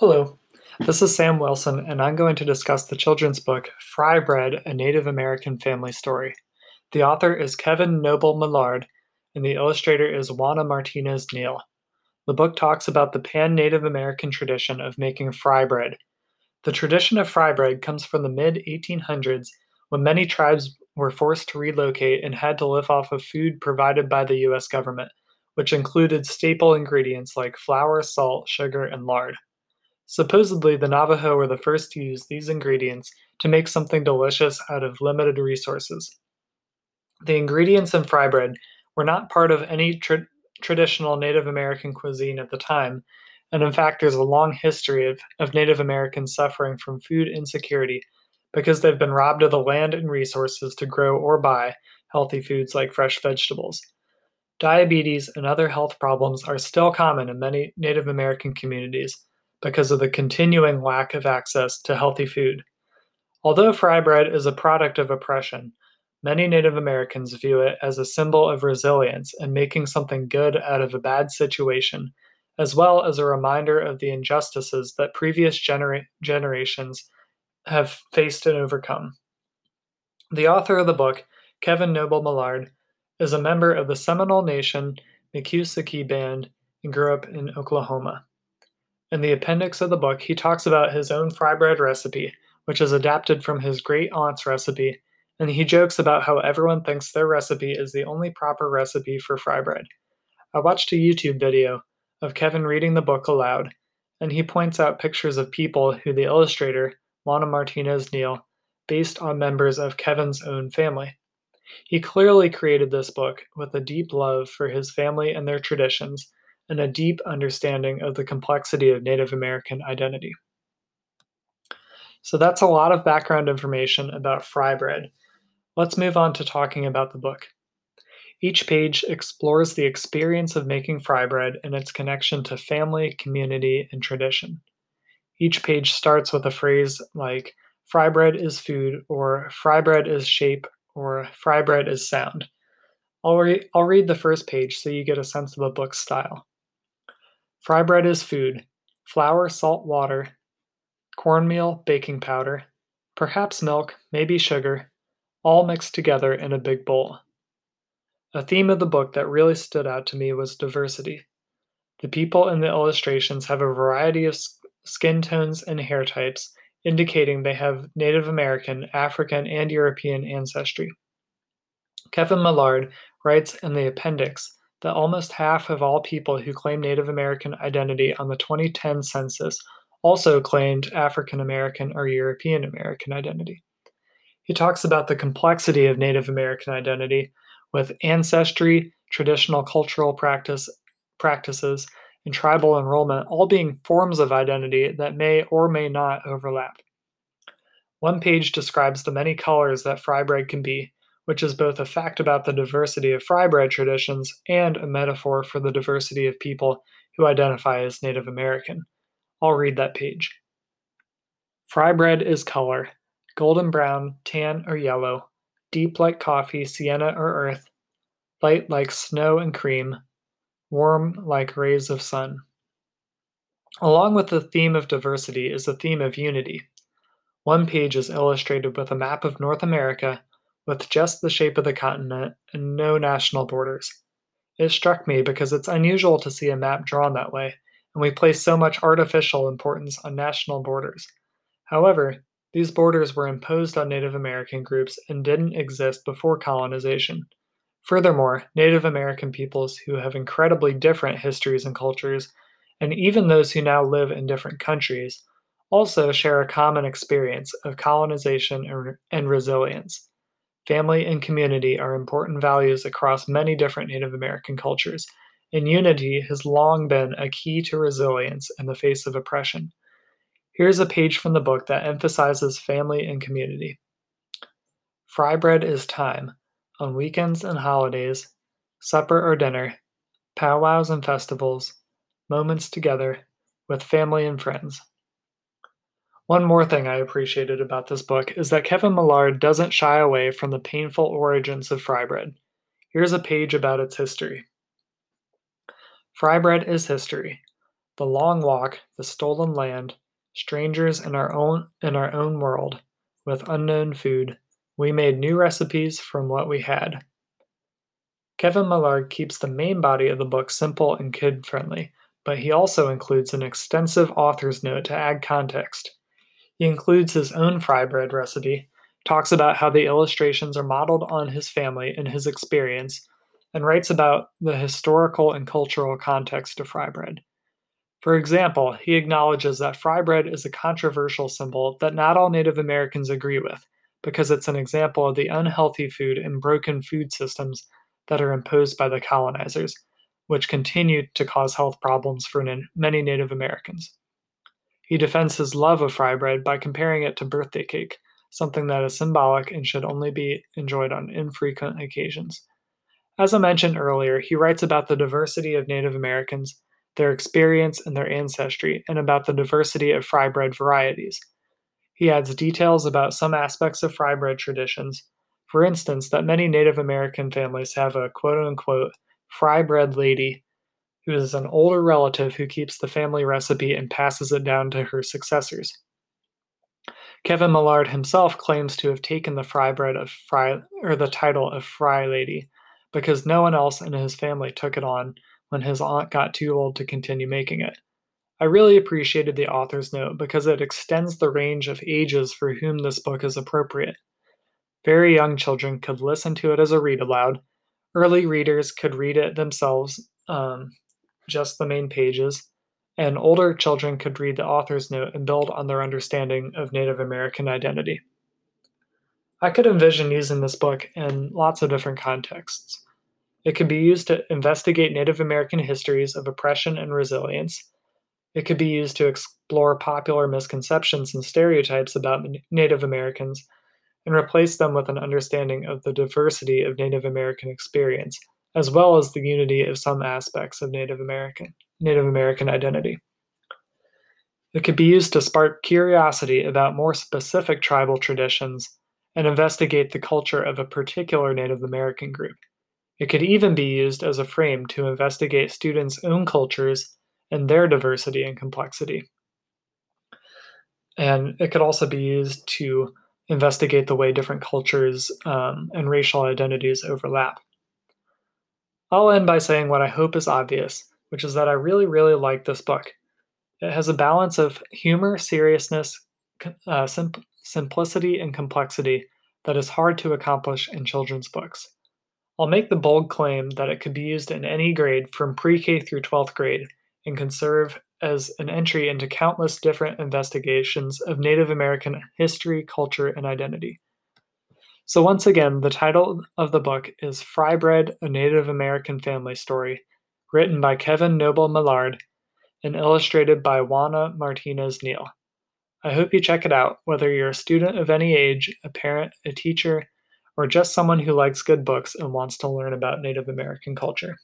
Hello, this is Sam Wilson, and I'm going to discuss the children's book Fry Bread A Native American Family Story. The author is Kevin Noble Maillard, and the illustrator is Juana Martinez Neal. The book talks about the pan Native American tradition of making fry bread. The tradition of fry bread comes from the mid 1800s when many tribes were forced to relocate and had to live off of food provided by the U.S. government, which included staple ingredients like flour, salt, sugar, and lard. Supposedly, the Navajo were the first to use these ingredients to make something delicious out of limited resources. The ingredients in fry bread were not part of any tra- traditional Native American cuisine at the time, and in fact, there's a long history of, of Native Americans suffering from food insecurity because they've been robbed of the land and resources to grow or buy healthy foods like fresh vegetables. Diabetes and other health problems are still common in many Native American communities because of the continuing lack of access to healthy food. Although fry bread is a product of oppression, many Native Americans view it as a symbol of resilience and making something good out of a bad situation, as well as a reminder of the injustices that previous genera- generations have faced and overcome. The author of the book, Kevin Noble Maillard, is a member of the Seminole Nation Mekusukey Band and grew up in Oklahoma. In the appendix of the book, he talks about his own fry bread recipe, which is adapted from his great aunt's recipe, and he jokes about how everyone thinks their recipe is the only proper recipe for fry bread. I watched a YouTube video of Kevin reading the book aloud, and he points out pictures of people who the illustrator, Juana Martinez Neal, based on members of Kevin's own family. He clearly created this book with a deep love for his family and their traditions, and a deep understanding of the complexity of Native American identity. So that's a lot of background information about fry bread. Let's move on to talking about the book. Each page explores the experience of making fry bread and its connection to family, community, and tradition. Each page starts with a phrase like, fry bread is food, or fry bread is shape, or fry bread is sound. I'll, re- I'll read the first page so you get a sense of the book's style. Fry bread is food flour, salt, water, cornmeal, baking powder, perhaps milk, maybe sugar, all mixed together in a big bowl. A theme of the book that really stood out to me was diversity. The people in the illustrations have a variety of skin tones and hair types, indicating they have Native American, African, and European ancestry. Kevin Maillard writes in the appendix that almost half of all people who claim Native American identity on the 2010 census also claimed African American or European American identity. He talks about the complexity of Native American identity with ancestry, traditional cultural practice, practices, and tribal enrollment all being forms of identity that may or may not overlap. One page describes the many colors that fry bread can be, which is both a fact about the diversity of fry bread traditions and a metaphor for the diversity of people who identify as Native American. I'll read that page. Fry bread is color golden brown, tan, or yellow, deep like coffee, sienna, or earth, light like snow and cream, warm like rays of sun. Along with the theme of diversity is the theme of unity. One page is illustrated with a map of North America with just the shape of the continent and no national borders. It struck me because it's unusual to see a map drawn that way, and we place so much artificial importance on national borders. However, these borders were imposed on Native American groups and didn't exist before colonization. Furthermore, Native American peoples who have incredibly different histories and cultures, and even those who now live in different countries, also share a common experience of colonization and resilience. Family and community are important values across many different Native American cultures, and unity has long been a key to resilience in the face of oppression. Here's a page from the book that emphasizes family and community. Fry bread is time, on weekends and holidays, supper or dinner, powwows and festivals, moments together with family and friends. One more thing I appreciated about this book is that Kevin Maillard doesn't shy away from the painful origins of fry bread. Here's a page about its history. Fry bread is history. The Long Walk, The Stolen Land, Strangers in Our Own in Our Own World, with Unknown Food, we made new recipes from what we had. Kevin Maillard keeps the main body of the book simple and kid friendly, but he also includes an extensive author's note to add context. He includes his own fry bread recipe, talks about how the illustrations are modeled on his family and his experience, and writes about the historical and cultural context of fry bread. For example, he acknowledges that fry bread is a controversial symbol that not all Native Americans agree with, because it's an example of the unhealthy food and broken food systems that are imposed by the colonizers, which continue to cause health problems for many Native Americans. He defends his love of fry bread by comparing it to birthday cake, something that is symbolic and should only be enjoyed on infrequent occasions. As I mentioned earlier, he writes about the diversity of Native Americans, their experience and their ancestry, and about the diversity of fry bread varieties. He adds details about some aspects of fry bread traditions, for instance, that many Native American families have a quote unquote fry bread lady who is an older relative who keeps the family recipe and passes it down to her successors. Kevin Maillard himself claims to have taken the fry bread of fry or the title of fry lady because no one else in his family took it on when his aunt got too old to continue making it. I really appreciated the author's note because it extends the range of ages for whom this book is appropriate. Very young children could listen to it as a read aloud. Early readers could read it themselves, um, just the main pages, and older children could read the author's note and build on their understanding of Native American identity. I could envision using this book in lots of different contexts. It could be used to investigate Native American histories of oppression and resilience. It could be used to explore popular misconceptions and stereotypes about Native Americans and replace them with an understanding of the diversity of Native American experience, as well as the unity of some aspects of Native American Native American identity. It could be used to spark curiosity about more specific tribal traditions and investigate the culture of a particular Native American group. It could even be used as a frame to investigate students' own cultures and their diversity and complexity. And it could also be used to investigate the way different cultures um, and racial identities overlap. I'll end by saying what I hope is obvious, which is that I really, really like this book. It has a balance of humor, seriousness, uh, sim- simplicity, and complexity that is hard to accomplish in children's books. I'll make the bold claim that it could be used in any grade from pre K through 12th grade and can serve as an entry into countless different investigations of Native American history, culture, and identity. So, once again, the title of the book is Fry Bread A Native American Family Story, written by Kevin Noble Maillard and illustrated by Juana Martinez Neal. I hope you check it out, whether you're a student of any age, a parent, a teacher, or just someone who likes good books and wants to learn about Native American culture.